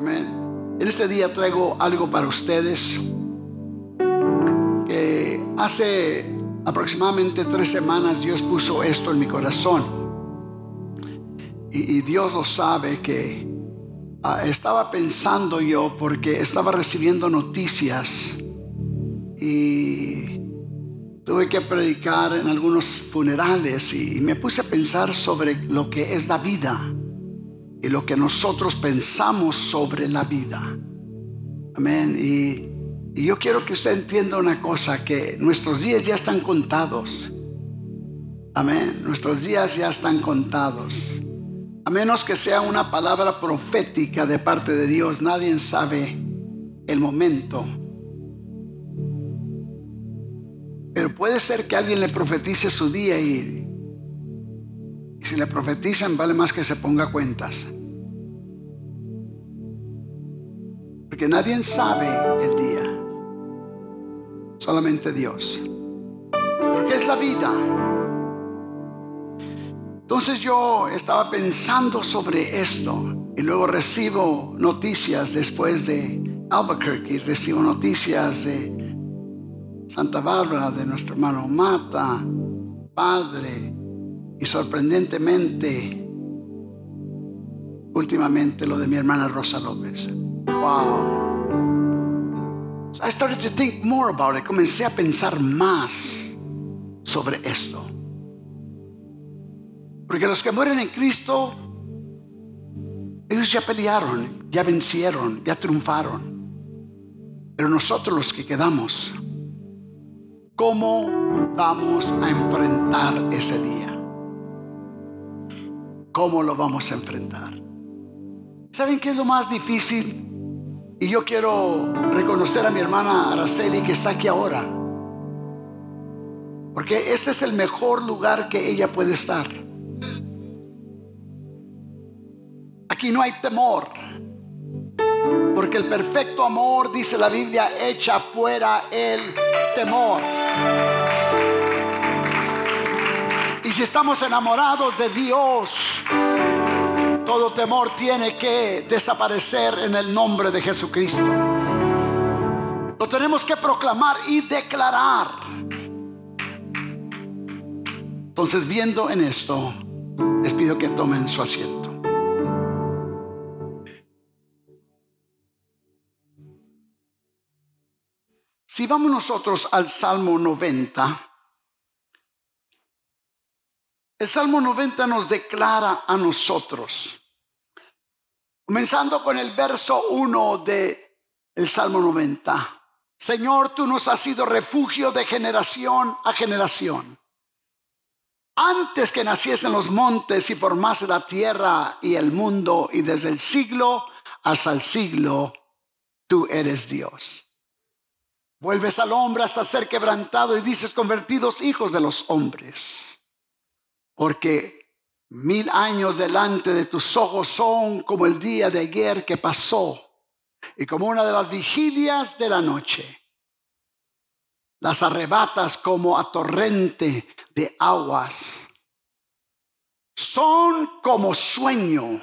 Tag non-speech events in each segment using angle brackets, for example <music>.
Amén. En este día traigo algo para ustedes que hace aproximadamente tres semanas Dios puso esto en mi corazón. Y, Dios lo sabe que ah, estaba pensando yo porque estaba recibiendo noticias y tuve que predicar en algunos funerales y me puse a pensar sobre lo que es la vida y lo que nosotros pensamos sobre la vida. Amén. Y, yo quiero que usted entienda una cosa, que nuestros días ya están contados. Amén. Nuestros días ya están contados. A menos que sea una palabra profética de parte de Dios, nadie sabe el momento. Pero puede ser que alguien le profetice su día y si le profetizan, vale más que se ponga cuentas. Porque nadie sabe el día. Solamente Dios. Porque es la vida. Entonces yo estaba pensando sobre esto y luego recibo noticias después de Albuquerque, recibo noticias de Santa Bárbara, de nuestro hermano Mata, padre, y sorprendentemente, últimamente lo de mi hermana Rosa López. Wow. I started to think more about it. Comencé a pensar más sobre esto. Porque los que mueren en Cristo, ellos ya pelearon, ya vencieron, ya triunfaron. Pero nosotros los que quedamos, ¿cómo vamos a enfrentar ese día? ¿Cómo lo vamos a enfrentar? ¿Saben qué es lo más difícil? Y yo quiero reconocer a mi hermana Araceli que está aquí ahora. Porque ese es el mejor lugar que ella puede estar. Aquí no hay temor. Porque el perfecto amor, dice la Biblia, echa fuera el temor. Y si estamos enamorados de Dios, todo temor tiene que desaparecer en el nombre de Jesucristo. Lo tenemos que proclamar y declarar. Entonces, viendo en esto, les pido que tomen su asiento. Si vamos nosotros al Salmo 90, el Salmo 90 nos declara a nosotros, comenzando con el verso 1 de el Salmo 90. Señor, tú nos has sido refugio de generación a generación. Antes que naciesen los montes y formase la tierra y el mundo, y desde el siglo hasta el siglo, tú eres Dios. Vuelves al hombre hasta ser quebrantado y dices convertidos hijos de los hombres porque mil años delante de tus ojos son como el día de ayer que pasó y como una de las vigilias de la noche. Las arrebatas como a torrente de aguas. Son como sueño,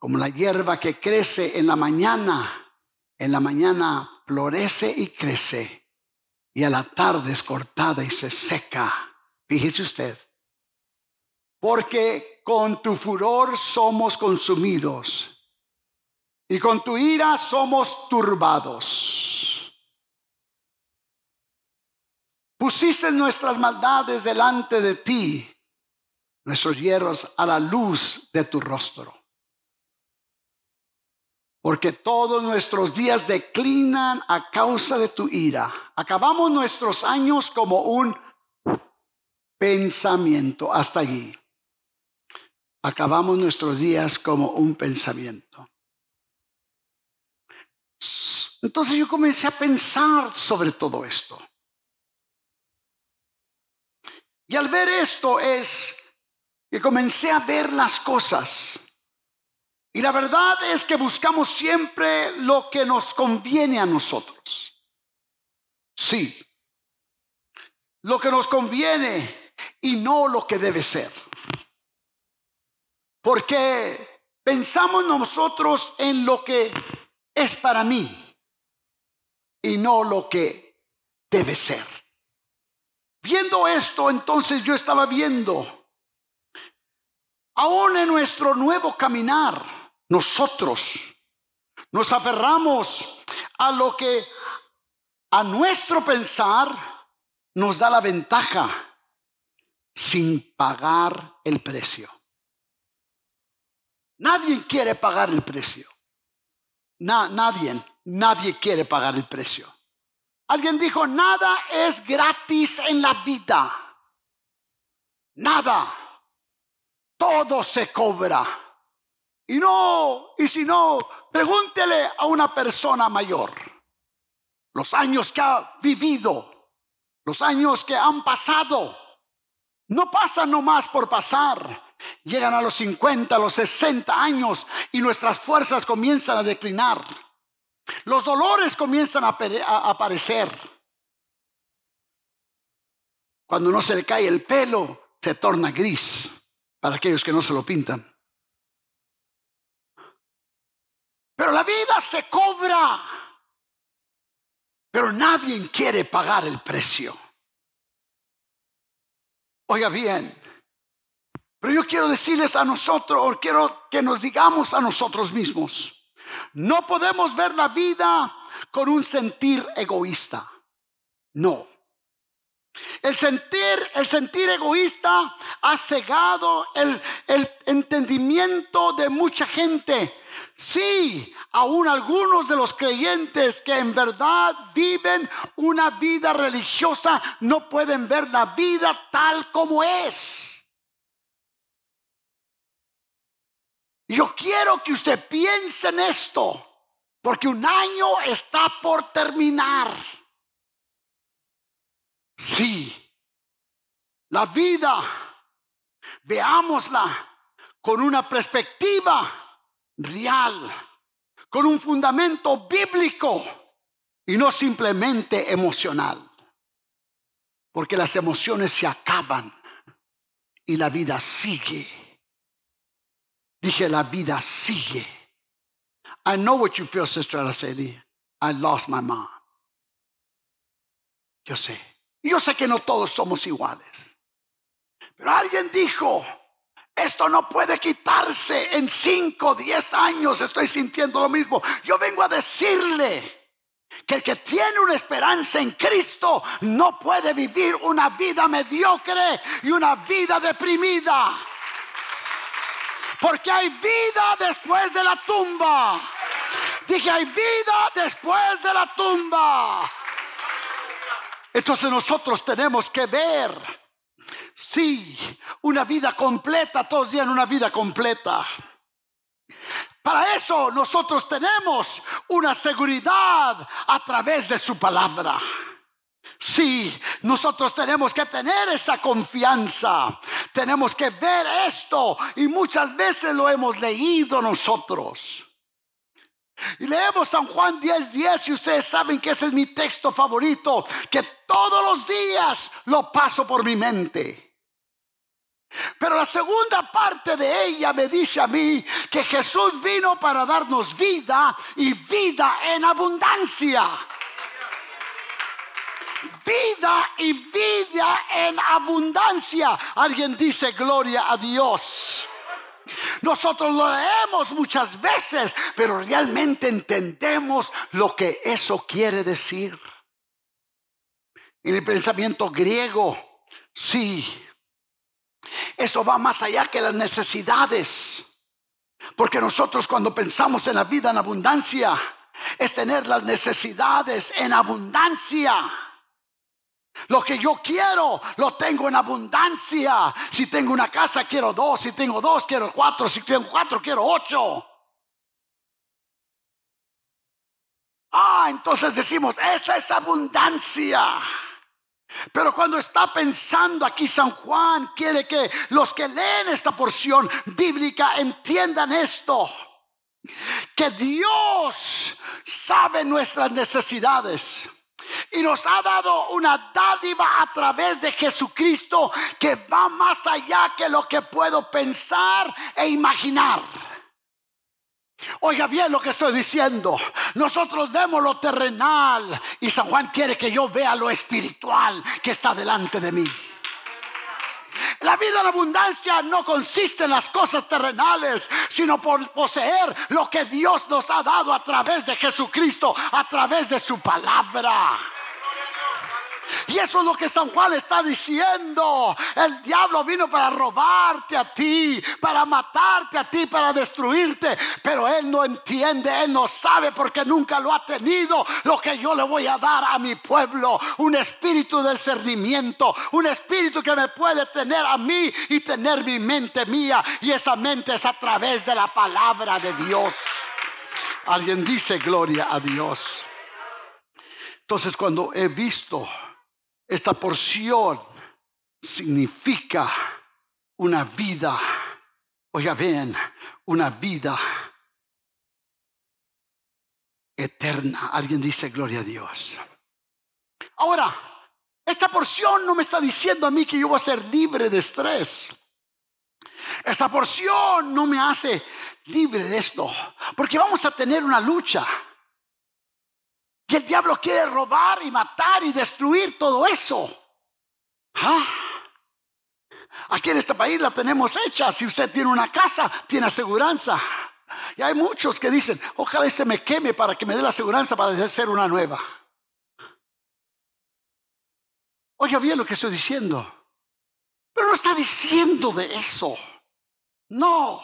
como la hierba que crece en la mañana. En la mañana florece y crece y a la tarde es cortada y se seca. Fíjese usted, porque con tu furor somos consumidos y con tu ira somos turbados. Pusiste nuestras maldades delante de ti, nuestros hierros a la luz de tu rostro. Porque todos nuestros días declinan a causa de tu ira. Acabamos nuestros años como un pensamiento. Hasta allí acabamos nuestros días como un pensamiento. Entonces yo comencé a pensar sobre todo esto. Y al ver esto es que comencé a ver las cosas. Y la verdad es que buscamos siempre lo que nos conviene a nosotros. Sí, lo que nos conviene y no lo que debe ser. Porque pensamos nosotros en lo que es para mí y no lo que debe ser. Viendo esto, entonces yo estaba viendo, aún en nuestro nuevo caminar, nosotros nos aferramos a lo que a nuestro pensar nos da la ventaja sin pagar el precio. Nadie quiere pagar el precio. nadie, nadie quiere pagar el precio. Alguien dijo, nada es gratis en la vida. Nada. Todo se cobra. Y no, y si no, pregúntele a una persona mayor. Los años que ha vivido, los años que han pasado, no pasan nomás por pasar. Llegan a los 50, a los 60 años y nuestras fuerzas comienzan a declinar. Los dolores comienzan a, aparecer. Cuando no se le cae el pelo, se torna gris para aquellos que no se lo pintan. Pero la vida se cobra. Pero nadie quiere pagar el precio. Oiga bien, pero yo quiero decirles a nosotros, quiero que nos digamos a nosotros mismos, no podemos ver la vida con un sentir egoísta. No. El sentir, el sentir egoísta ha cegado el, el entendimiento de mucha gente. Sí, aún algunos de los creyentes que en verdad viven una vida religiosa no pueden ver la vida tal como es. Yo quiero que usted piense en esto, porque un año está por terminar. Sí, la vida, veámosla con una perspectiva real, con un fundamento bíblico y no simplemente emocional. Porque las emociones se acaban y la vida sigue. Dije, la vida sigue. I know what you feel, Sister Araceli. I lost my mom. Yo sé. Yo sé que no todos somos iguales. Pero alguien dijo, esto no puede quitarse en 5, 10 años. Estoy sintiendo lo mismo. Yo vengo a decirle que el que tiene una esperanza en Cristo no puede vivir una vida mediocre y una vida deprimida. Porque hay vida después de la tumba. Dije, hay vida después de la tumba. Entonces nosotros tenemos que ver, sí, una vida completa, todos días una vida completa. Para eso nosotros tenemos una seguridad a través de su palabra. Sí, nosotros tenemos que tener esa confianza. Tenemos que ver esto y muchas veces lo hemos leído nosotros. Y leemos San Juan 10:10 10, y ustedes saben que ese es mi texto favorito, que todos los días lo paso por mi mente. Pero la segunda parte de ella me dice a mí que Jesús vino para darnos vida y vida en abundancia vida y vida en abundancia. Alguien dice gloria a Dios. Nosotros lo leemos muchas veces, pero realmente entendemos lo que eso quiere decir. En el pensamiento griego, sí, eso va más allá que las necesidades. Porque nosotros cuando pensamos en la vida en abundancia, es tener las necesidades en abundancia. Lo que yo quiero, lo tengo en abundancia. Si tengo una casa, quiero dos. Si tengo dos, quiero cuatro. Si tengo cuatro, quiero ocho. Ah, entonces decimos, esa es abundancia. Pero cuando está pensando aquí San Juan, quiere que los que leen esta porción bíblica entiendan esto. Que Dios sabe nuestras necesidades. Y nos ha dado una dádiva a través de Jesucristo que va más allá que lo que puedo pensar e imaginar. Oiga bien lo que estoy diciendo. Nosotros vemos lo terrenal y San Juan quiere que yo vea lo espiritual que está delante de mí. La vida en abundancia no consiste en las cosas terrenales, sino por poseer lo que Dios nos ha dado a través de Jesucristo, a través de su palabra. Y eso es lo que San Juan está diciendo. El diablo vino para robarte a ti, para matarte a ti, para destruirte. Pero él no entiende, él no sabe porque nunca lo ha tenido. Lo que yo le voy a dar a mi pueblo, un espíritu de discernimiento, un espíritu que me puede tener a mí y tener mi mente mía. Y esa mente es a través de la palabra de Dios. Alguien dice gloria a Dios. Entonces cuando he visto esta porción significa una vida, oiga bien, una vida eterna. Alguien dice gloria a Dios. Ahora, esta porción no me está diciendo a mí que yo voy a ser libre de estrés. Esta porción no me hace libre de esto, porque vamos a tener una lucha. Y el diablo quiere robar y matar y destruir todo eso. ¿Ah? Aquí en este país la tenemos hecha. Si usted tiene una casa, tiene aseguranza. Y hay muchos que dicen, ojalá se me queme para que me dé la aseguranza para hacer una nueva. Oiga bien lo que estoy diciendo. Pero no está diciendo de eso. No,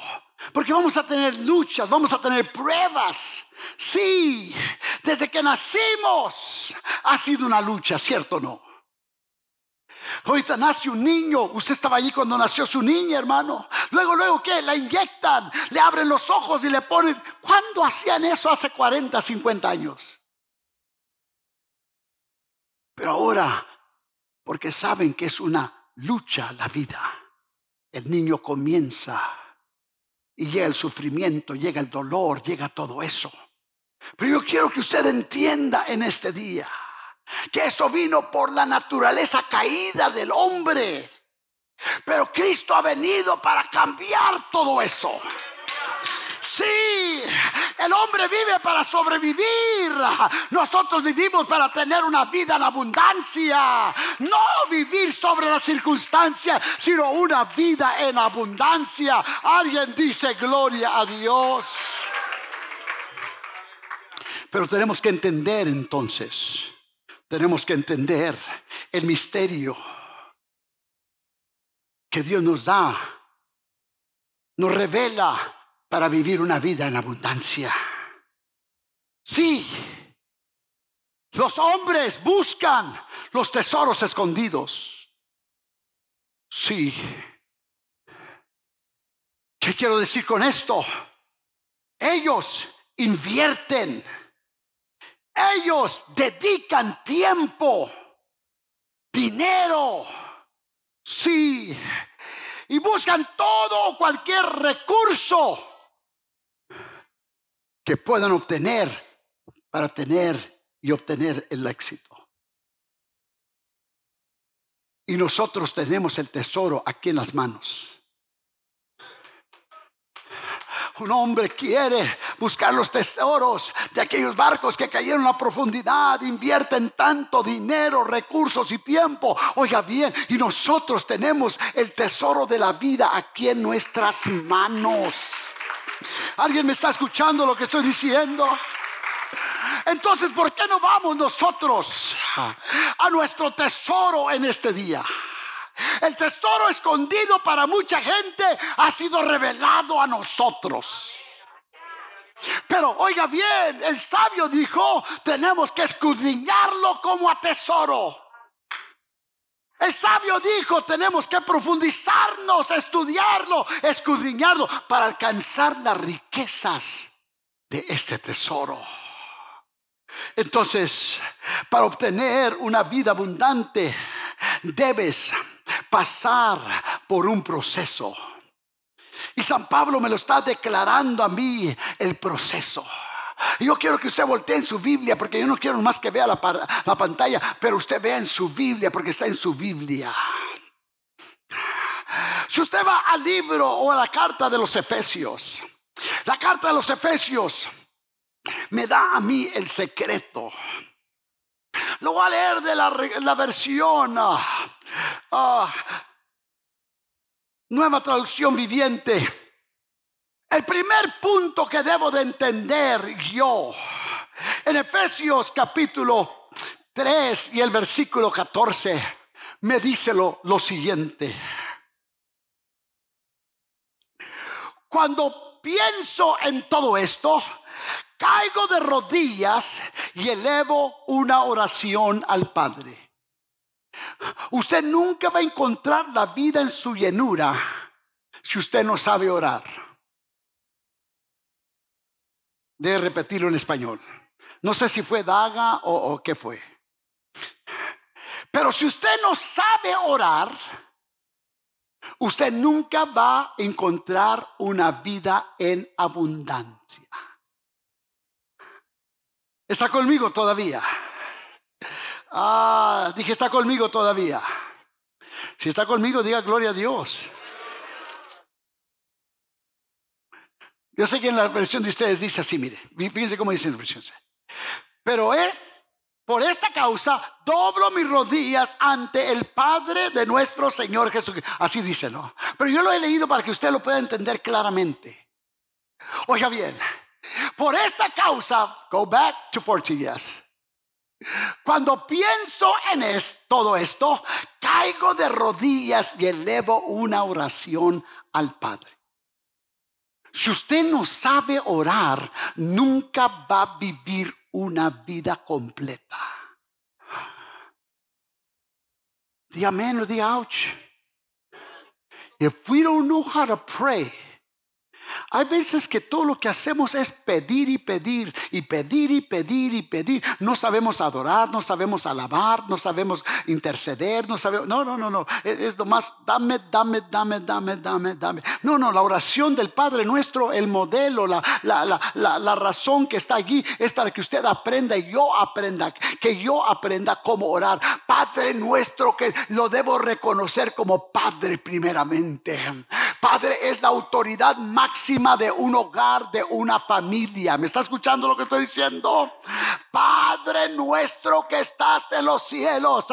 porque vamos a tener luchas, vamos a tener pruebas. Sí, desde que nacimos ha sido una lucha, ¿cierto o no? Ahorita nace un niño, usted estaba allí cuando nació su niña, hermano. Luego, luego, ¿qué? La inyectan, le abren los ojos y le ponen... ¿Cuándo hacían eso hace 40, 50 años? Pero ahora, porque saben que es una lucha la vida, el niño comienza y llega el sufrimiento, llega el dolor, llega todo eso. Pero yo quiero que usted entienda en este día que eso vino por la naturaleza caída del hombre. Pero Cristo ha venido para cambiar todo eso. Sí, el hombre vive para sobrevivir. Nosotros vivimos para tener una vida en abundancia. No vivir sobre las circunstancias, sino una vida en abundancia. Alguien dice gloria a Dios. Pero tenemos que entender entonces, tenemos que entender el misterio que Dios nos da, nos revela para vivir una vida en abundancia. Sí, los hombres buscan los tesoros escondidos. Sí. ¿Qué quiero decir con esto? Ellos invierten ellos dedican tiempo, dinero, sí, y buscan todo cualquier recurso que puedan obtener para tener y obtener el éxito. Y nosotros tenemos el tesoro aquí en las manos. Un hombre quiere buscar los tesoros de aquellos barcos que cayeron a profundidad, invierten tanto dinero, recursos y tiempo. Oiga bien, y nosotros tenemos el tesoro de la vida aquí en nuestras manos. ¿Alguien me está escuchando lo que estoy diciendo? Entonces, ¿por qué no vamos nosotros a nuestro tesoro en este día? El tesoro escondido para mucha gente ha sido revelado a nosotros. Pero oiga bien, el sabio dijo, tenemos que escudriñarlo como a tesoro. El sabio dijo, tenemos que profundizarnos, estudiarlo, escudriñarlo para alcanzar las riquezas de este tesoro. Entonces, para obtener una vida abundante, debes pasar por un proceso. Y San Pablo me lo está declarando a mí el proceso. Yo quiero que usted voltee en su Biblia, porque yo no quiero más que vea la, la pantalla, pero usted vea en su Biblia, porque está en su Biblia. Si usted va al libro o a la carta de los Efesios, La carta de los Efesios me da a mí el secreto. Lo voy a leer de la, versión ah, ah, nueva traducción viviente. El primer punto que debo de entender yo en Efesios capítulo 3 y el versículo 14 me dice lo, lo siguiente. Cuando pienso en todo esto, caigo de rodillas y elevo una oración al Padre. Usted nunca va a encontrar la vida en su llenura si usted no sabe orar. Debe repetirlo en español. No sé si fue daga o, o qué fue. Pero si usted no sabe orar, usted nunca va a encontrar una vida en abundancia. ¿Está conmigo todavía? Ah, dije, está conmigo todavía. Si está conmigo, diga gloria a Dios. Yo sé que en la versión de ustedes dice así, mire, fíjense cómo dice en la versión. Pero es por esta causa doblo mis rodillas ante el Padre de nuestro Señor Jesucristo. Así dice, ¿no? Pero yo lo he leído para que usted lo pueda entender claramente. Oiga bien, por esta causa, go back to 40 years. Cuando pienso en todo esto, caigo de rodillas y elevo una oración al Padre. Si usted no sabe orar, nunca va a vivir una vida completa. Diga amén diga ouch. If we don't know how to pray, hay veces que todo lo que hacemos es pedir y pedir y pedir y pedir y pedir. No sabemos adorar, no sabemos alabar, no sabemos interceder, no sabemos... No, no, no, no. Es, lo más, dame, dame, dame, dame, dame, dame. No, no, la oración del Padre nuestro, el modelo, la, la, la, la razón que está allí es para que usted aprenda y yo aprenda, que yo aprenda cómo orar. Padre nuestro, que lo debo reconocer como Padre primeramente. Padre es la autoridad máxima de un hogar, de una familia. ¿Me está escuchando lo que estoy diciendo? Padre nuestro que estás en los cielos,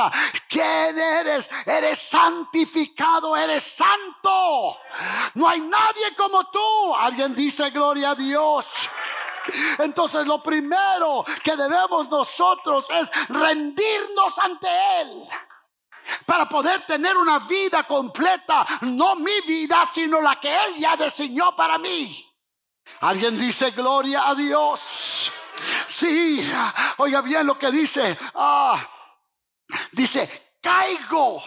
¿quién eres? Eres santificado, eres santo. No hay nadie como tú. Alguien dice gloria a Dios. Entonces lo primero que debemos nosotros es rendirnos ante Él para poder tener una vida completa, no mi vida, sino la que Él ya diseñó para mí. Alguien dice gloria a Dios. Sí, oiga bien lo que dice. Ah, dice, caigo.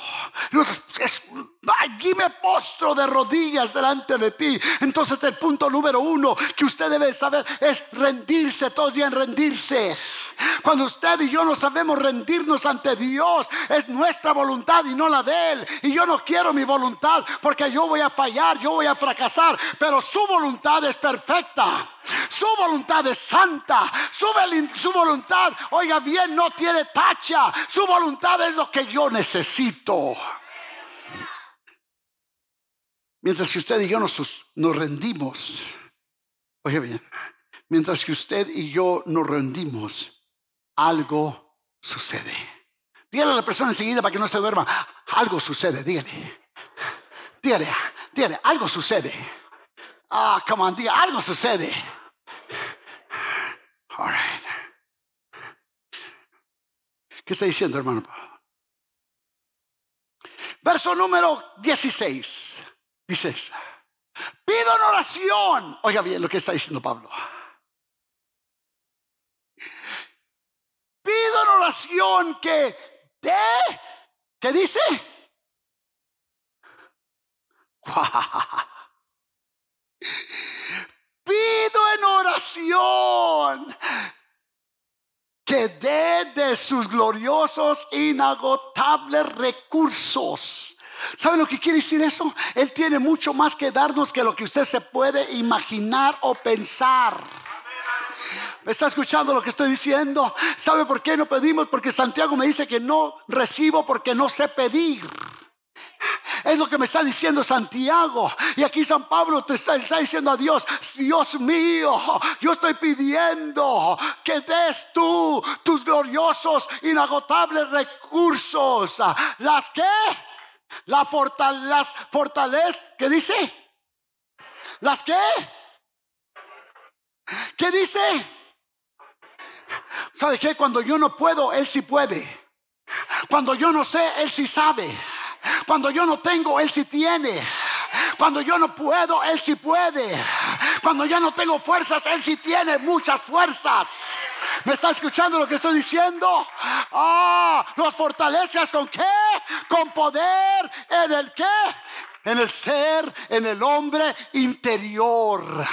Allí me postro de rodillas delante de ti. Entonces el punto número uno que usted debe saber es rendirse, todos días rendirse. Cuando usted y yo no sabemos rendirnos ante Dios, es nuestra voluntad y no la de Él. Y yo no quiero mi voluntad porque yo voy a fallar, yo voy a fracasar, pero su voluntad es perfecta. Su voluntad es santa. Su, voluntad, oiga bien, no tiene tacha. Su voluntad es lo que yo necesito. Mientras que usted y yo nos, nos rendimos, oiga bien, mientras que usted y yo nos rendimos, algo sucede. Dígale a la persona enseguida para que no se duerma. Algo sucede, dígale. Dígale, dígale, algo sucede. Ah, come on, diga, algo sucede. All right. ¿Qué está diciendo, hermano? Verso número 16. Dice, pido en oración. Oiga bien lo que está diciendo Pablo. Pido en oración que de, ¿qué dice? <laughs> Pido en oración que dé de sus gloriosos, inagotables recursos. ¿Sabe lo que quiere decir eso? Él tiene mucho más que darnos que lo que usted se puede imaginar o pensar. ¿Me está escuchando lo que estoy diciendo? ¿Sabe por qué no pedimos? Porque Santiago me dice que no recibo porque no sé pedir. Es lo que me está diciendo Santiago. Y aquí San Pablo te está, diciendo a Dios, Dios mío, yo estoy pidiendo que des tú tus gloriosos, inagotables recursos. ¿Las fortaleza, las fortalezas, ¿qué dice? ¿Las qué? ¿Qué dice? ¿Sabe qué? Cuando yo no puedo, Él sí puede. Cuando yo no sé, Él sí sabe. Cuando yo no tengo, Él sí tiene. Cuando yo no puedo, Él sí puede. Cuando yo no tengo fuerzas, Él sí tiene muchas fuerzas. ¿Me está escuchando lo que estoy diciendo? Ah, los fortaleces con qué? Con poder en el qué? En el ser, en el hombre interior.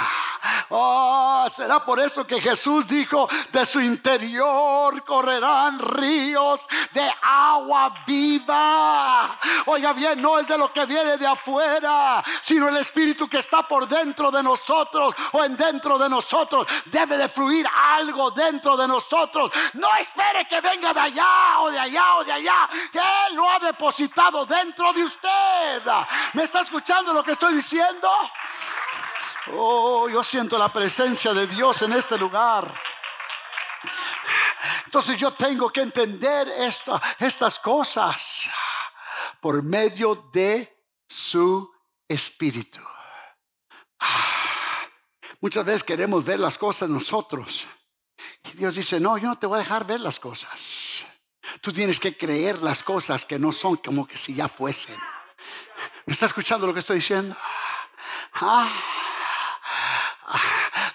Oh, será por eso que Jesús dijo, de su interior correrán ríos de agua viva. Oiga bien, no es de lo que viene de afuera, sino el espíritu que está por dentro de nosotros o en dentro de nosotros. Debe de fluir algo dentro de nosotros. No espere que venga de allá o de allá o de allá. Él lo ha depositado dentro de usted. ¿Me está escuchando lo que estoy diciendo? Oh, yo siento la presencia de Dios en este lugar. Entonces yo tengo que entender estas cosas por medio de su espíritu. Muchas veces queremos ver las cosas nosotros. Y Dios dice, no, yo no te voy a dejar ver las cosas. Tú tienes que creer las cosas que no son como que si ya fuesen. ¿Me está escuchando lo que estoy diciendo? Ah.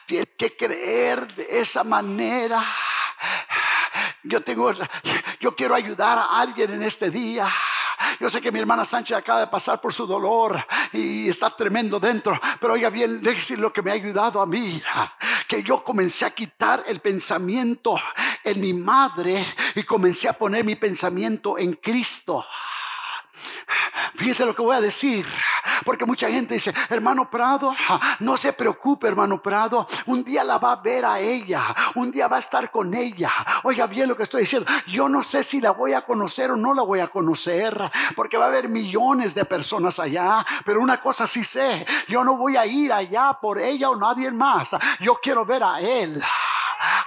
Tienes que creer de esa manera. Yo tengo, yo quiero ayudar a alguien en este día. Yo sé que mi hermana Sánchez acaba de pasar por su dolor y está tremendo dentro, pero oiga bien, decir lo que me ha ayudado a mí, que yo comencé a quitar el pensamiento en mi madre y comencé a poner mi pensamiento en Cristo. Fíjese lo que voy a decir, porque mucha gente dice, hermano Prado, no se preocupe, hermano Prado, un día la va a ver a ella, un día va a estar con ella. Oiga bien lo que estoy diciendo, yo no sé si la voy a conocer o no la voy a conocer, porque va a haber millones de personas allá, pero una cosa sí sé, yo no voy a ir allá por ella o nadie más, yo quiero ver a él.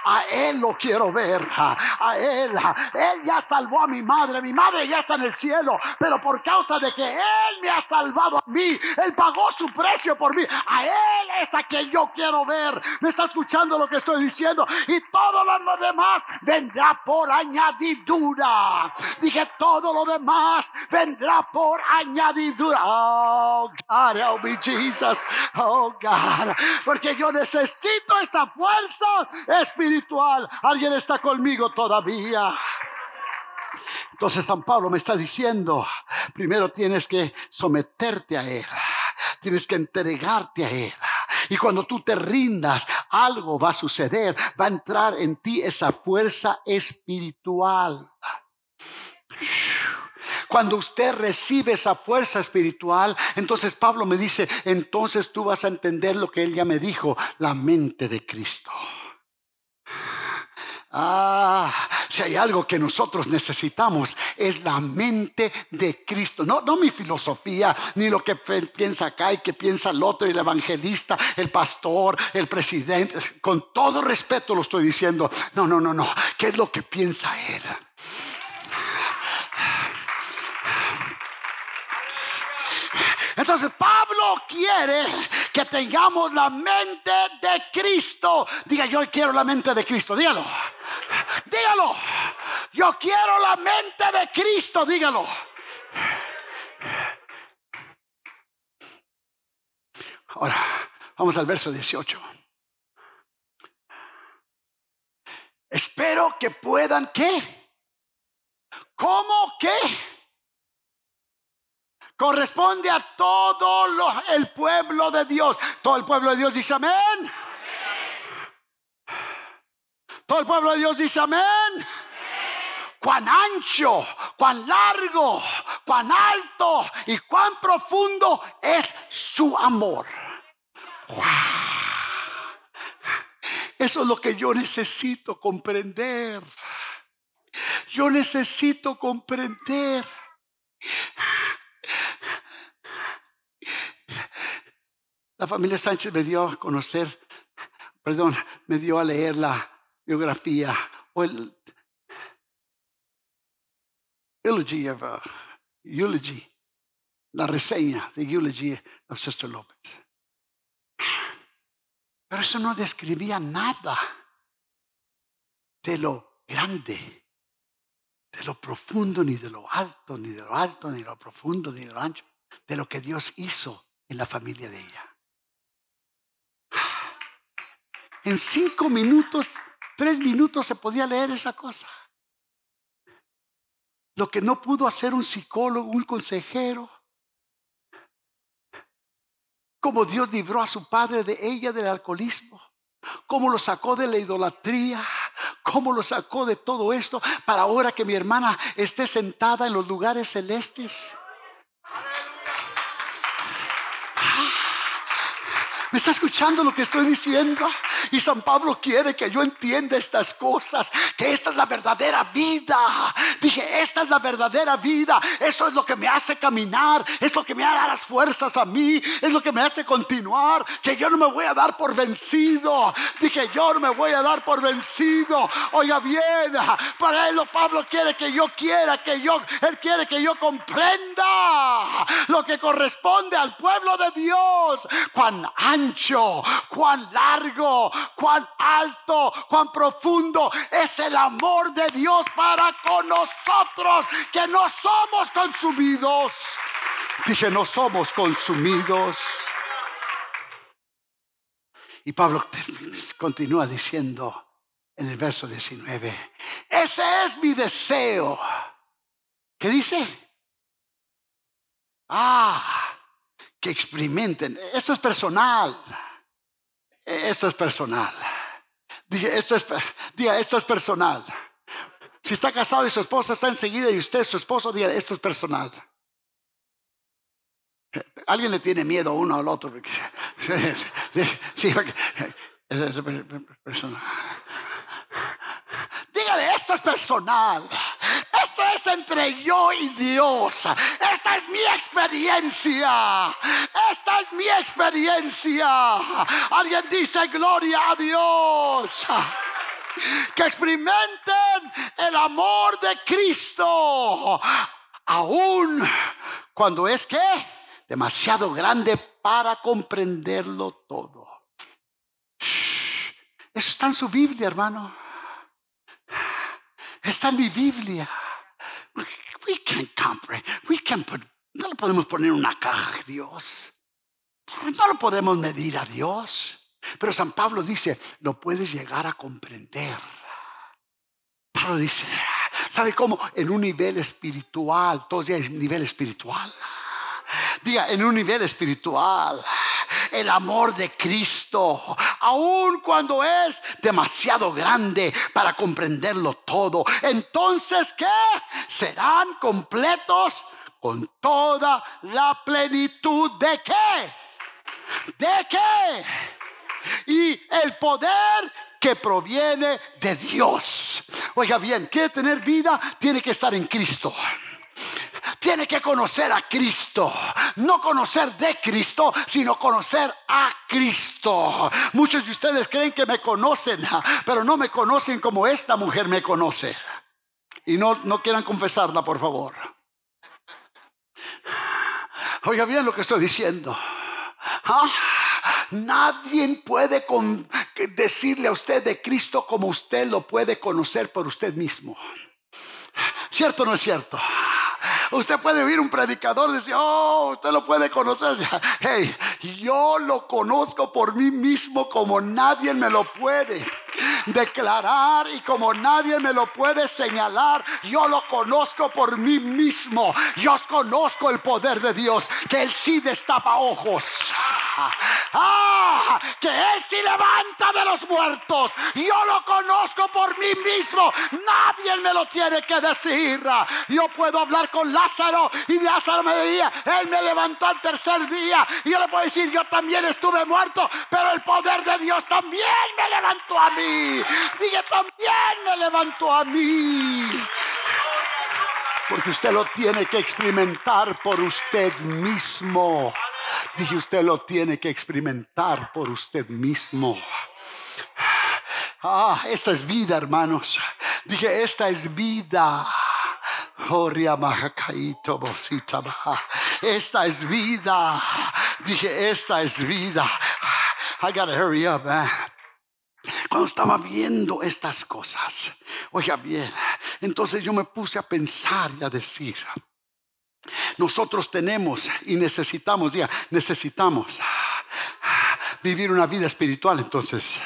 A Él lo quiero ver. A Él. Él ya salvó a mi madre. Mi madre ya está en el cielo. Pero por causa de que Él me ha salvado a mí. Él pagó su precio por mí. A Él es a quien yo quiero ver. ¿Me está escuchando lo que estoy diciendo? Y todo lo demás vendrá por añadidura. Dije todo lo demás vendrá por añadidura. Oh God, help me Jesus. Oh God. Porque yo necesito esa fuerza espiritual. Alguien está conmigo todavía. Entonces San Pablo me está diciendo, primero tienes que someterte a Él, tienes que entregarte a Él. Y cuando tú te rindas, algo va a suceder, va a entrar en ti esa fuerza espiritual. Cuando usted recibe esa fuerza espiritual, entonces Pablo me dice, entonces tú vas a entender lo que él ya me dijo, la mente de Cristo. Ah, si hay algo que nosotros necesitamos es la mente de Cristo. No, no mi filosofía, ni lo que piensa acá y que piensa el otro, el evangelista, el pastor, el presidente. Con todo respeto lo estoy diciendo. No, no, no, no. ¿Qué es lo que piensa él? Entonces Pablo quiere que tengamos la mente de Cristo. Diga, yo quiero la mente de Cristo. Dígalo. Dígalo. Yo quiero la mente de Cristo. Dígalo. Ahora, vamos al verso 18. Espero que puedan, ¿qué? ¿Cómo qué? Corresponde a todo el pueblo de Dios. Todo el pueblo de Dios dice amén. Todo el pueblo de Dios dice amén. Cuán ancho, cuán largo, cuán alto y cuán profundo es su amor. Eso es lo que yo necesito comprender. Yo necesito comprender La familia Sánchez me dio a conocer, perdón, me dio a leer la biografía o el eulogy of, uh, eulogy, la reseña de eulogy of Sister López. Pero eso no describía nada de lo grande, de lo profundo, ni de lo alto, ni de lo alto, ni de lo profundo, ni de lo ancho, de lo que Dios hizo en la familia de ella. En cinco minutos, tres minutos se podía leer esa cosa. Lo que no pudo hacer un psicólogo, un consejero. Como Dios libró a su padre de ella del alcoholismo. Cómo lo sacó de la idolatría. Cómo lo sacó de todo esto para ahora que mi hermana esté sentada en los lugares celestes. ¿Me está escuchando lo que estoy diciendo? Y San Pablo quiere que yo entienda estas cosas, que esta es la verdadera vida. Dije, esta es la verdadera vida. Eso es lo que me hace caminar, es lo que me da las fuerzas a mí, es lo que me hace continuar, que yo no me voy a dar por vencido. Dije, yo no me voy a dar por vencido. Oiga bien, para él Pablo quiere que yo quiera, que yo, él quiere que yo comprenda lo que corresponde al pueblo de Dios. Cuán ancho, cuán largo, cuán alto, cuán profundo es el amor de Dios para con nosotros, que no somos consumidos. Dije, no somos consumidos. Y Pablo continúa diciendo en el verso 19, ese es mi deseo. ¿Qué dice? Ah, que experimenten. Esto es personal. Esto es personal. Diga, esto es, diga, esto es personal. Si está casado y su esposa está enseguida y usted, su esposo, diga, esto es personal. Alguien le tiene miedo uno al otro. <laughs> Sí, sí, personal. Dígale, esto es personal. Entre yo y Dios. Esta es mi experiencia. Esta es mi experiencia. Alguien dice gloria a Dios. Que experimenten el amor de Cristo. Aún cuando es que demasiado grande para comprenderlo todo. Eso está en su Biblia, hermano. Está en mi Biblia. We can't comprehend. We can't put, no lo podemos poner en una caja, Dios. No lo podemos medir a Dios. Pero San Pablo dice, lo puedes llegar a comprender. Pablo dice, ¿sabe cómo? En un nivel espiritual, todos un nivel espiritual. Diga, en un nivel espiritual el amor de Cristo, aun cuando es demasiado grande para comprenderlo todo. Entonces, ¿qué? Serán completos con toda la plenitud de qué? ¿De qué? Y el poder que proviene de Dios. Oiga bien, quiere tener vida, tiene que estar en Cristo tiene que conocer a Cristo. No conocer de Cristo, sino conocer a Cristo. Muchos de ustedes creen que me conocen, pero no me conocen como esta mujer me conoce. Y no, no quieran confesarla, por favor. Oiga bien lo que estoy diciendo. ¿Ah? Nadie puede decirle a usted de Cristo como usted lo puede conocer por usted mismo. ¿Cierto o no es cierto? Usted puede oír un predicador decir, oh, usted lo puede conocer. <laughs> Hey, yo lo conozco por mí mismo como nadie me lo puede declarar y como nadie me lo puede señalar, yo lo conozco por mí mismo. Yo conozco el poder de Dios, que Él sí destapa ojos. Ah, que Él sí levanta de los muertos. Yo lo conozco por mí mismo. Nadie me lo tiene que decir. Yo puedo hablar con Lázaro y Lázaro me diría, Él me levantó al tercer día. Y yo le puedo decir, yo también estuve muerto, pero el poder de Dios también me levantó a mí. Diga, también me levantó a mí. Porque usted lo tiene que experimentar por usted mismo. Dije, usted lo tiene que experimentar por usted mismo. Ah, esta es vida, hermanos. Dije, esta es vida. Esta es vida. Dije, esta es vida. I gotta hurry up, man. Cuando estaba viendo estas cosas, oiga bien, entonces yo me puse a pensar y a decir, nosotros tenemos y necesitamos, ya, necesitamos vivir una vida espiritual, entonces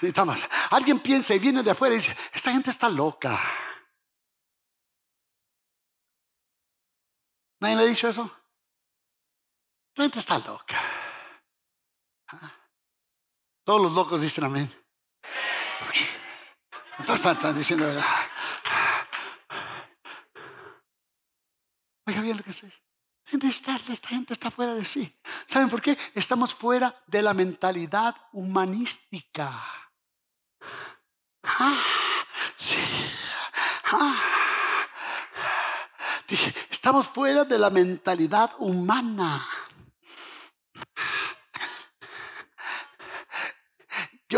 necesitamos. Alguien piensa y viene de afuera y dice, esta gente está loca. ¿Nadie le ha dicho eso? Esta gente está loca. Todos los locos dicen amén. Entonces están, diciendo verdad. Oiga bien lo que sé. Esta, gente está fuera de sí. ¿Saben por qué? Estamos fuera de la mentalidad humanística. Ah. Ah. Estamos fuera de la mentalidad humana.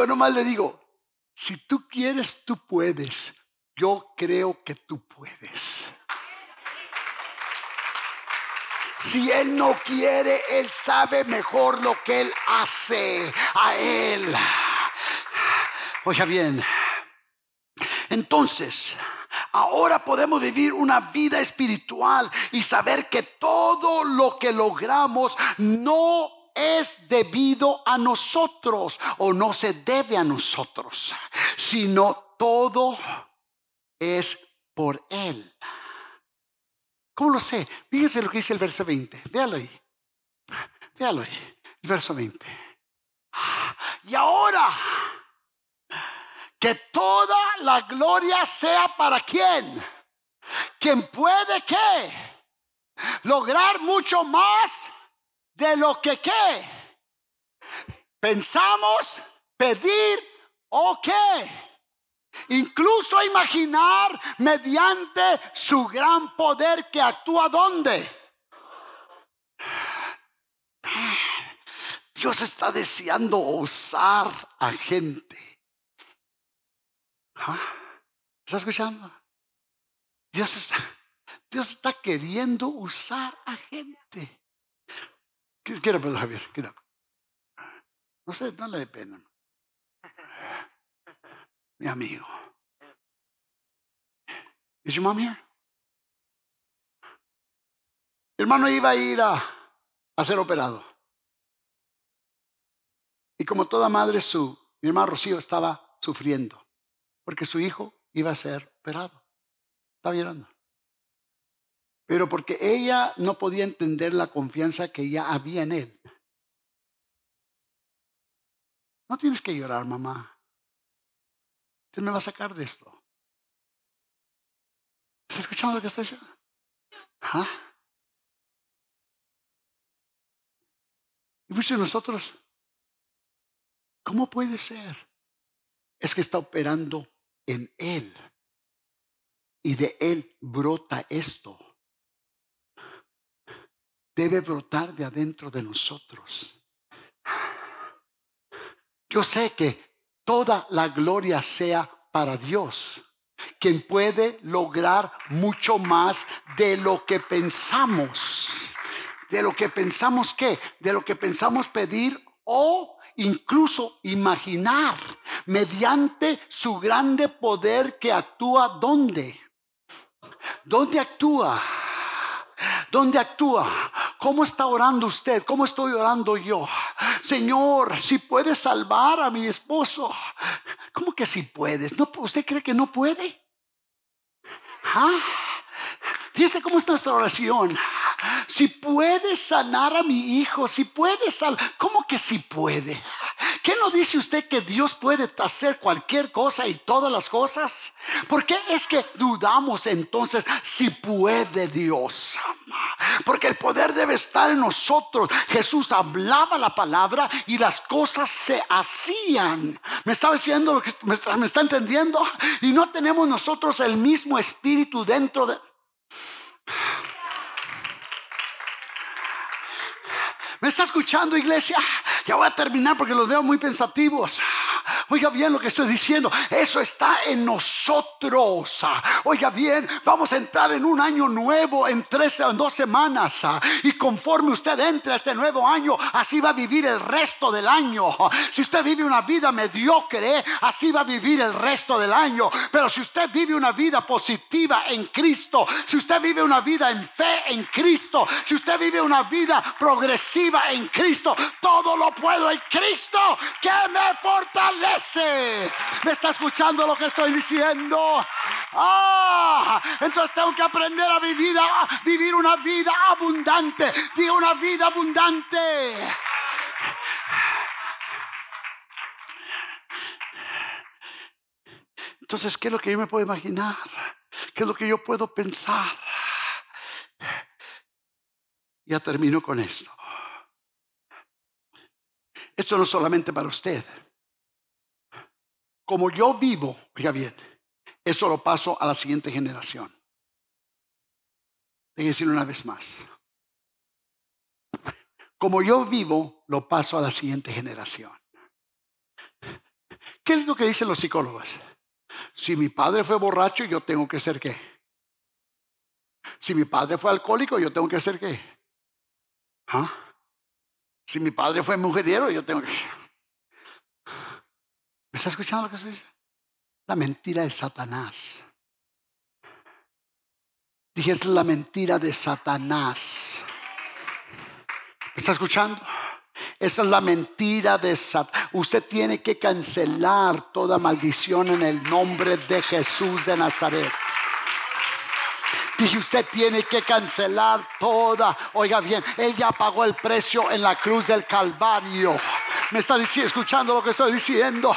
Yo nomás le digo, si tú quieres, tú puedes. Yo creo que tú puedes. Si Él no quiere, Él sabe mejor lo que Él hace a Él. Oiga bien, entonces, ahora podemos vivir una vida espiritual y saber que todo lo que logramos no es debido a nosotros o no se debe a nosotros, sino todo es por Él. ¿Cómo lo sé? Fíjense lo que dice el verso 20. Véalo ahí. Véalo ahí. El verso 20. Y ahora, que toda la gloria sea para quien. Quien puede que lograr mucho más de lo que qué pensamos, pedir o qué. Incluso imaginar mediante su gran poder que actúa donde. Dios está deseando usar a gente. ¿Ah? ¿Está escuchando? Dios está, Dios está queriendo usar a gente. Quiero, Pedro Javier, quiero. No sé, no le dé pena. Mi amigo. ¿Es your mom here? Mi hermano iba a ir a, a ser operado. Y como toda madre, su, mi hermano Rocío estaba sufriendo porque su hijo iba a ser operado. Estaba llorando pero porque ella no podía entender la confianza que ya había en él. No tienes que llorar, mamá. Usted me va a sacar de esto. ¿Está escuchando lo que está diciendo? ¿Ah? Y muchos de nosotros, ¿cómo puede ser? Es que está operando en él. Y de él brota esto debe brotar de adentro de nosotros. Yo sé que toda la gloria sea para Dios, quien puede lograr mucho más de lo que pensamos. De lo que pensamos qué? De lo que pensamos pedir o incluso imaginar mediante su grande poder que actúa ¿dónde? ¿Dónde actúa? ¿Dónde actúa? ¿Cómo está orando usted? ¿Cómo estoy orando yo? Señor, si puedes salvar a mi esposo. ¿Cómo que si puedes? ¿No, ¿Usted cree que no puede? ¿Ah? Fíjese cómo es nuestra oración. Si puedes sanar a mi hijo, si puedes salvar, ¿cómo que si puede? ¿Qué no dice usted que Dios puede hacer cualquier cosa y todas las cosas? ¿Por qué es que dudamos entonces si puede Dios? Porque el poder debe estar en nosotros. Jesús hablaba la palabra y las cosas se hacían. ¿Me está diciendo me está, me está entendiendo? Y no tenemos nosotros el mismo espíritu dentro de ¿Me está escuchando, iglesia? Ya voy a terminar porque los veo muy pensativos. Oiga bien lo que estoy diciendo. Eso está en nosotros. Oiga bien, vamos a entrar en un año nuevo en tres o dos semanas. Y conforme usted entre a este nuevo año, así va a vivir el resto del año. Si usted vive una vida mediocre, así va a vivir el resto del año. Pero si usted vive una vida positiva en Cristo, si usted vive una vida en fe en Cristo, si usted vive una vida progresiva en Cristo, todo lo puedo en Cristo que me fortalece. ¿Me está escuchando lo que estoy diciendo? Ah, entonces tengo que aprender a vivir, a vivir una vida abundante. Diga una vida abundante. Entonces, ¿qué es lo que yo me puedo imaginar? ¿Qué es lo que yo puedo pensar? Ya termino con esto. Esto no es solamente para usted. Como yo vivo, oiga bien, eso lo paso a la siguiente generación. Tengo que decirlo una vez más. Como yo vivo, lo paso a la siguiente generación. ¿Qué es lo que dicen los psicólogos? Si mi padre fue borracho, yo tengo que ser qué? Si mi padre fue alcohólico, yo tengo que ser qué? ¿Ah? Si mi padre fue mujeriero, yo tengo que... ¿Me está escuchando lo que se dice? La mentira de Satanás. Dije, es la mentira de Satanás. ¿Me está escuchando? Esa es la mentira de Satanás. Usted tiene que cancelar toda maldición en el nombre de Jesús de Nazaret. Dije, usted tiene que cancelar toda. Oiga bien, Él ya pagó el precio en la cruz del Calvario. Me está diciendo, escuchando lo que estoy diciendo.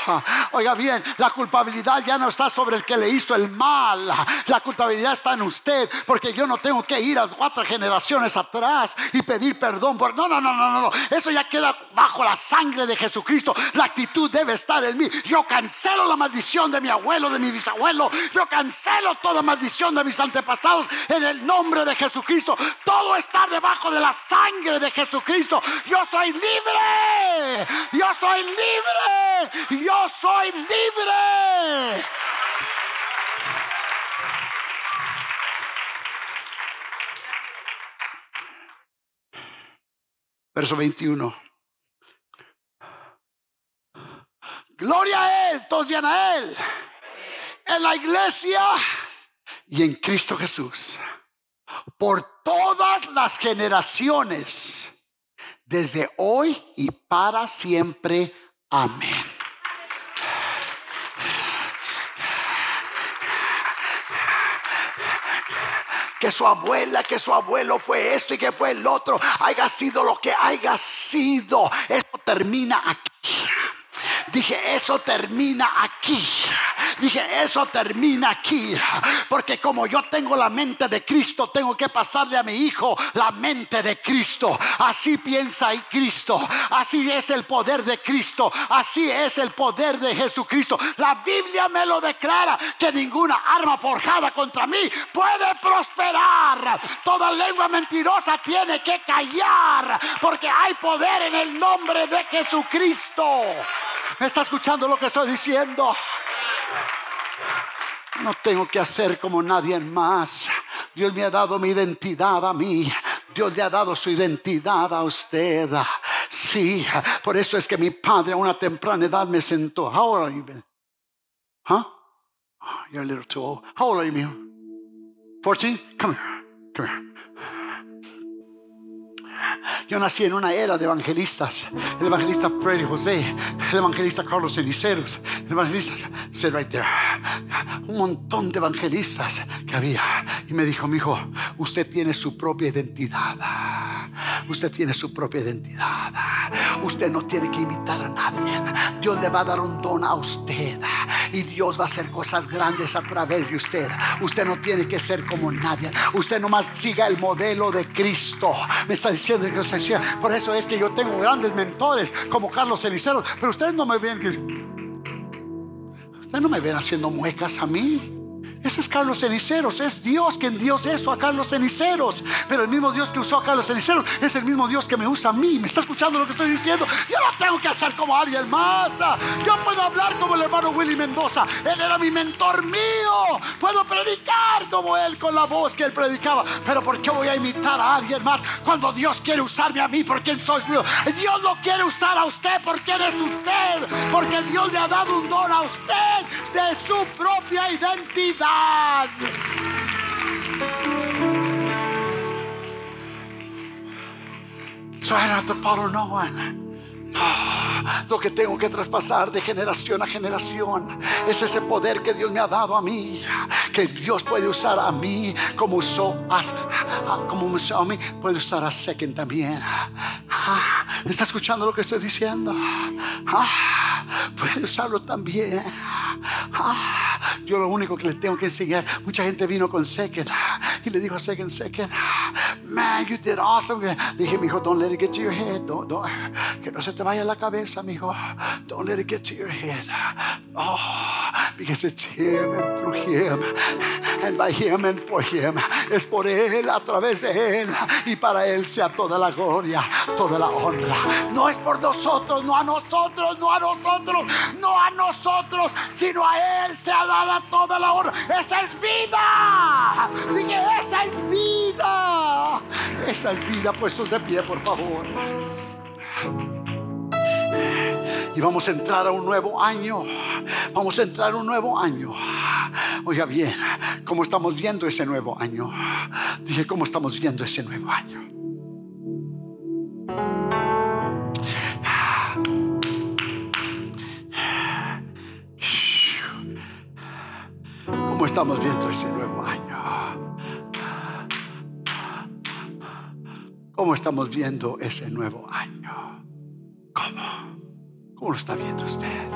Oiga bien, la culpabilidad ya no está sobre el que le hizo el mal. La culpabilidad está en usted, porque yo no tengo que ir a cuatro generaciones atrás y pedir perdón. Por... No, no, no, no, no. Eso ya queda bajo la sangre de Jesucristo. La actitud debe estar en mí. Yo cancelo la maldición de mi abuelo, de mi bisabuelo. Yo cancelo toda maldición de mis antepasados en el nombre de Jesucristo. Todo está debajo de la sangre de Jesucristo. Yo soy libre. Yo soy libre. Yo soy libre. Verso 21. Gloria a Él, todos a Él. En la iglesia y en Cristo Jesús. Por todas las generaciones desde hoy y para siempre. Amén. que su abuela, que su abuelo fue esto y que fue el otro, haya sido lo que haya sido. Esto termina aquí. Dije, eso termina aquí. Dije, eso termina aquí. Porque como yo tengo la mente de Cristo, tengo que pasarle a mi hijo la mente de Cristo. Así piensa Cristo. Así es el poder de Cristo. Así es el poder de Jesucristo. La Biblia me lo declara que ninguna arma forjada contra mí puede prosperar. Toda lengua mentirosa tiene que callar. Porque hay poder en el nombre de Jesucristo. ¿Me está escuchando lo que estoy diciendo? No tengo que hacer como nadie más. Dios me ha dado mi identidad a mí. Dios le ha dado su identidad a usted. Sí, por eso es que mi padre a una temprana edad me sentó. How old are you? Huh? You're a little too old. How old are you, 14? Come here. Come here. Yo nací en una era de evangelistas. El evangelista Freddy José, el evangelista Carlos Eliceros, el evangelista, sit right there. Un montón de evangelistas que había. Y me dijo, mi hijo, usted tiene su propia identidad. Usted tiene su propia identidad. Usted no tiene que imitar a nadie. Dios le va a dar un don a usted. Y Dios va a hacer cosas grandes a través de usted. Usted no tiene que ser como nadie. Usted nomás siga el modelo de Cristo. Me está diciendo que usted decía, por eso es que yo tengo grandes mentores como Carlos Celicero. Pero ustedes no me ven. Ustedes no me ven haciendo muecas a mí. Ese es Carlos Ceniceros, es Dios quien Dios eso a Carlos Ceniceros. Pero el mismo Dios que usó a Carlos Ceniceros es el mismo Dios que me usa a mí. ¿Me está escuchando lo que estoy diciendo? Yo no tengo que hacer como alguien más. Yo puedo hablar como el hermano Willy Mendoza. Él era mi mentor mío. Puedo predicar como él con la voz que él predicaba. Pero ¿por qué voy a imitar a alguien más cuando Dios quiere usarme a mí por quien soy yo? Dios no quiere usar a usted por quien es usted. Porque Dios le ha dado un don a usted de su propia identidad. So I don't have to follow no one. Lo que tengo que traspasar de generación a generación es ese poder que Dios me ha dado a mí, que Dios puede usar a mí como usó a, como usó a mí, puede usar a Second también. ¿Está escuchando lo que estoy diciendo? Puede usarlo también. Yo lo único que le tengo que enseñar, mucha gente vino con Second y le dijo a Second, man, you did awesome. Dije, mi hijo, don't let it get to your head, don't, don't, que no se te vaya la cabeza, amigo. Don't let it get to your head. Oh, because it's Him and through Him and by Him and for Him. Es por Él, a través de Él y para Él sea toda la gloria, toda la honra. No es por nosotros, no a nosotros, no a nosotros, no a nosotros, sino a Él sea dada toda la honra. Esa es vida. Dije, esa es vida. Esa es vida. Puestos de pie, por favor. Y vamos a entrar a un nuevo año. Vamos a entrar a un nuevo año. Oiga bien, ¿cómo estamos viendo ese nuevo año? Dije, ¿cómo estamos viendo ese nuevo año? ¿Cómo estamos viendo ese nuevo año? ¿Cómo estamos viendo ese nuevo año? ¿Cómo? ¿Cómo lo está viendo usted?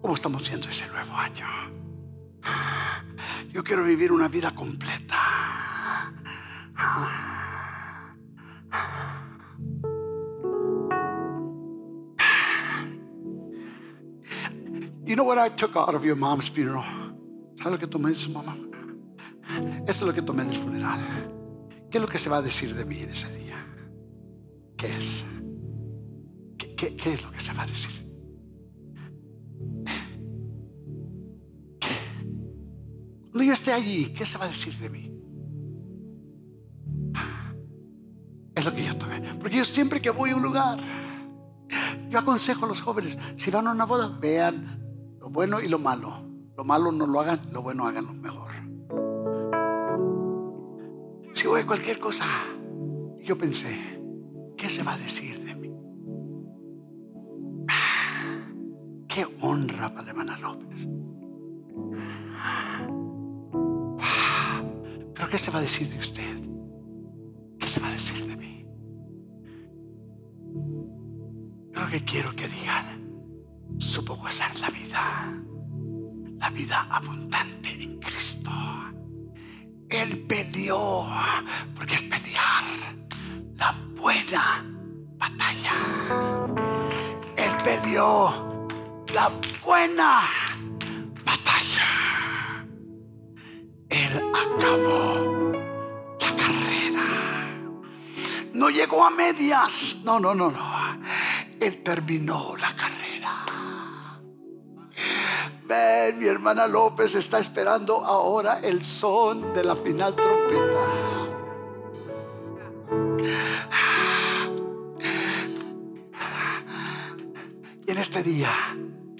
¿Cómo estamos viendo ese nuevo año? Yo quiero vivir una vida completa. You know what I took out of your mom's funeral? ¿Sabes lo que tomé de su mamá? Esto es lo que tomé del funeral. ¿Qué es lo que se va a decir de mí en ese día? ¿Qué es? ¿Qué, es lo que se va a decir? ¿Qué? Cuando yo esté allí, ¿qué se va a decir de mí? Es lo que yo tomé. Porque yo siempre que voy a un lugar, yo aconsejo a los jóvenes, si van a una boda, vean lo bueno y lo malo. Lo malo no lo hagan, lo bueno hagan lo mejor. Si voy a cualquier cosa, yo pensé, ¿qué se va a decir de mí? Qué honra para la hermana López. Pero ¿qué se va a decir de usted? ¿Qué se va a decir de mí? Lo que quiero que digan, supo gozar la vida, la vida abundante en Cristo. Él peleó, porque es pelear la buena batalla. Él peleó la buena batalla. Él acabó la carrera. No llegó a medias. No, no, no, no. Él terminó la carrera. Ven, mi hermana López está esperando ahora el son de la final trompeta. Y en este día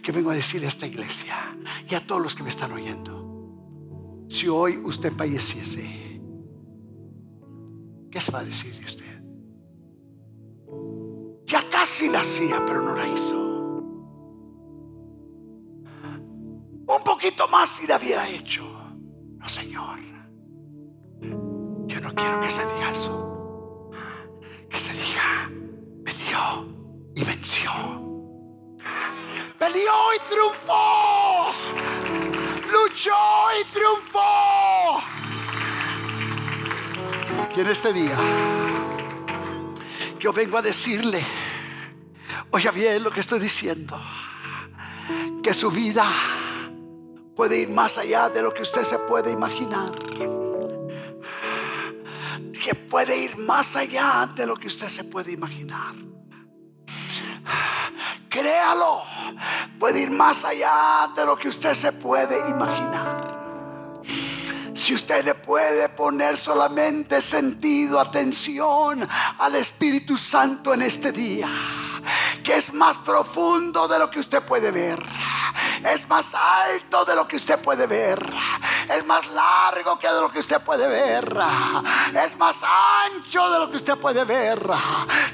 que vengo a decir a esta iglesia y a todos los que me están oyendo, si hoy usted falleciese, ¿qué se va a decir de usted? Ya casi la hacía, pero no la hizo. Más y la hubiera hecho. No, Señor. Yo no quiero que se diga eso. Que se diga, dio y venció peleó y triunfó. Luchó y triunfó. Y en este día yo vengo a decirle, oiga bien lo que estoy diciendo, que su vida puede ir más allá de lo que usted se puede imaginar. Que puede ir más allá de lo que usted se puede imaginar. Créalo, puede ir más allá de lo que usted se puede imaginar. Si usted le puede poner solamente sentido, atención al Espíritu Santo en este día, que es más profundo de lo que usted puede ver es más alto de lo que usted puede ver, es más largo que de lo que usted puede ver, es más ancho de lo que usted puede ver.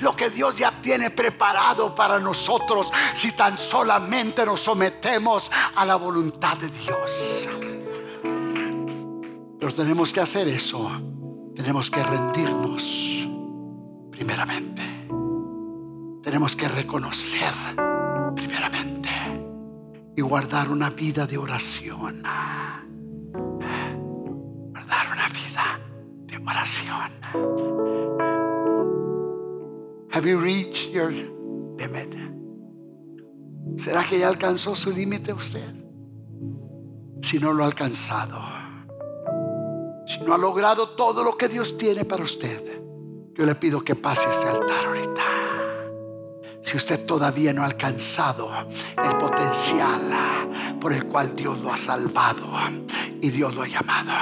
Lo que Dios ya tiene preparado para nosotros si tan solamente nos sometemos a la voluntad de Dios. Pero tenemos que hacer eso. Tenemos que rendirnos primeramente. Tenemos que reconocer primeramente y guardar una vida de oración. Guardar una vida de oración. Have you reached your limit? ¿Será que ya alcanzó su límite usted? Si no lo ha alcanzado, si no ha logrado todo lo que Dios tiene para usted, yo le pido que pase este altar ahorita si usted todavía no ha alcanzado el potencial por el cual Dios lo ha salvado y Dios lo ha llamado.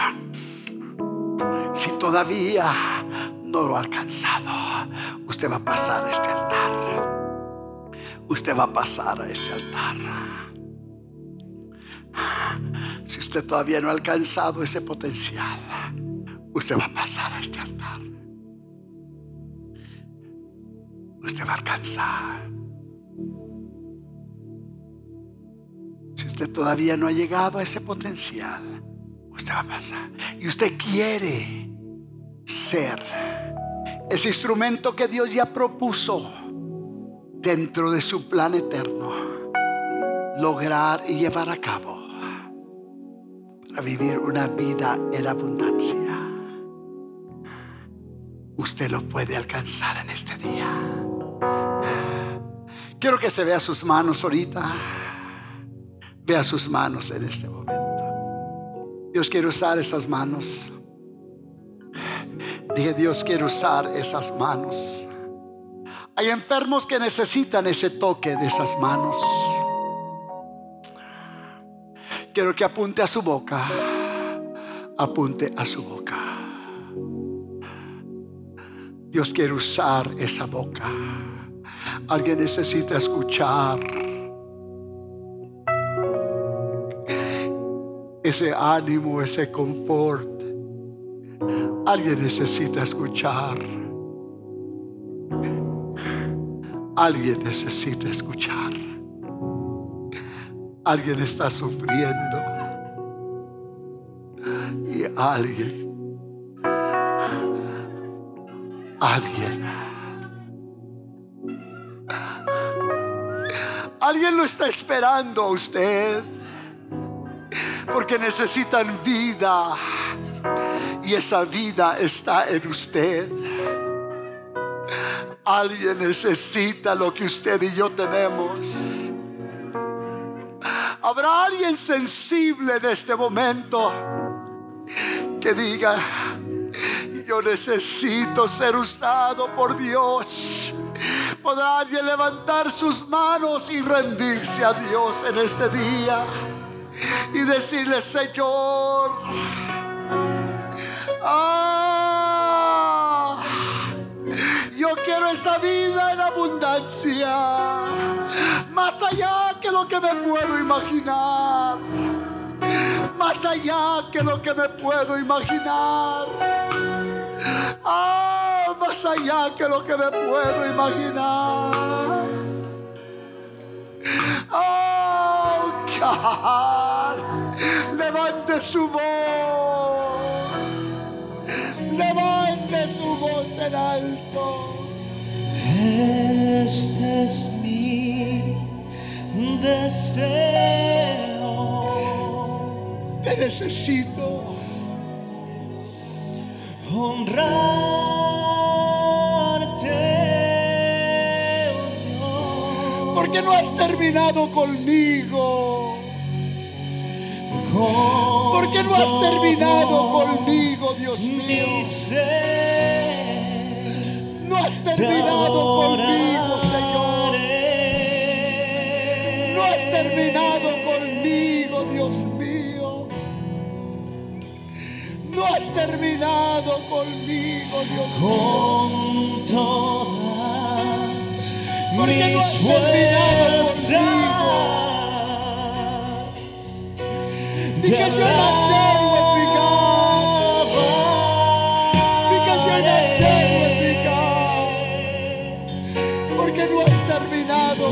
Si todavía no lo ha alcanzado, usted va a pasar a este altar. Usted va a pasar a este altar. Si usted todavía no ha alcanzado ese potencial, usted va a pasar a este altar. Usted va a alcanzar. Si usted todavía no ha llegado a ese potencial, usted va a pasar. Y usted quiere ser ese instrumento que Dios ya propuso dentro de su plan eterno, lograr y llevar a cabo para vivir una vida en abundancia. Usted lo puede alcanzar en este día. Quiero que se vea sus manos ahorita. Vea sus manos en este momento. Dios quiere usar esas manos. Dije, Dios quiere usar esas manos. Hay enfermos que necesitan ese toque de esas manos. Quiero que apunte a su boca. Apunte a su boca. Dios quiere usar esa boca. Alguien necesita escuchar ese ánimo, ese confort. Alguien necesita escuchar. Alguien necesita escuchar. Alguien está sufriendo. Y alguien, alguien Alguien lo está esperando a usted. Porque necesitan vida. Y esa vida está en usted. Alguien necesita lo que usted y yo tenemos. Habrá alguien sensible en este momento que diga, yo necesito ser usado por Dios. ¿Podrá alguien levantar sus manos y rendirse a Dios en este día? Y decirle, Señor, ah, yo quiero esa vida en abundancia, más allá que lo que me puedo imaginar, más allá que lo que me puedo imaginar. Ah, más allá que lo que me puedo imaginar. Oh, God. Levante su voz. Levante su voz en alto. Este es mi deseo. Te necesito. Honrar no has terminado conmigo. Porque no has terminado conmigo, Dios mío. No has terminado conmigo, Señor. No has terminado conmigo, Dios mío. No has terminado conmigo, Dios mío. Con porque no has terminado. Because not. Because not. Porque no has terminado.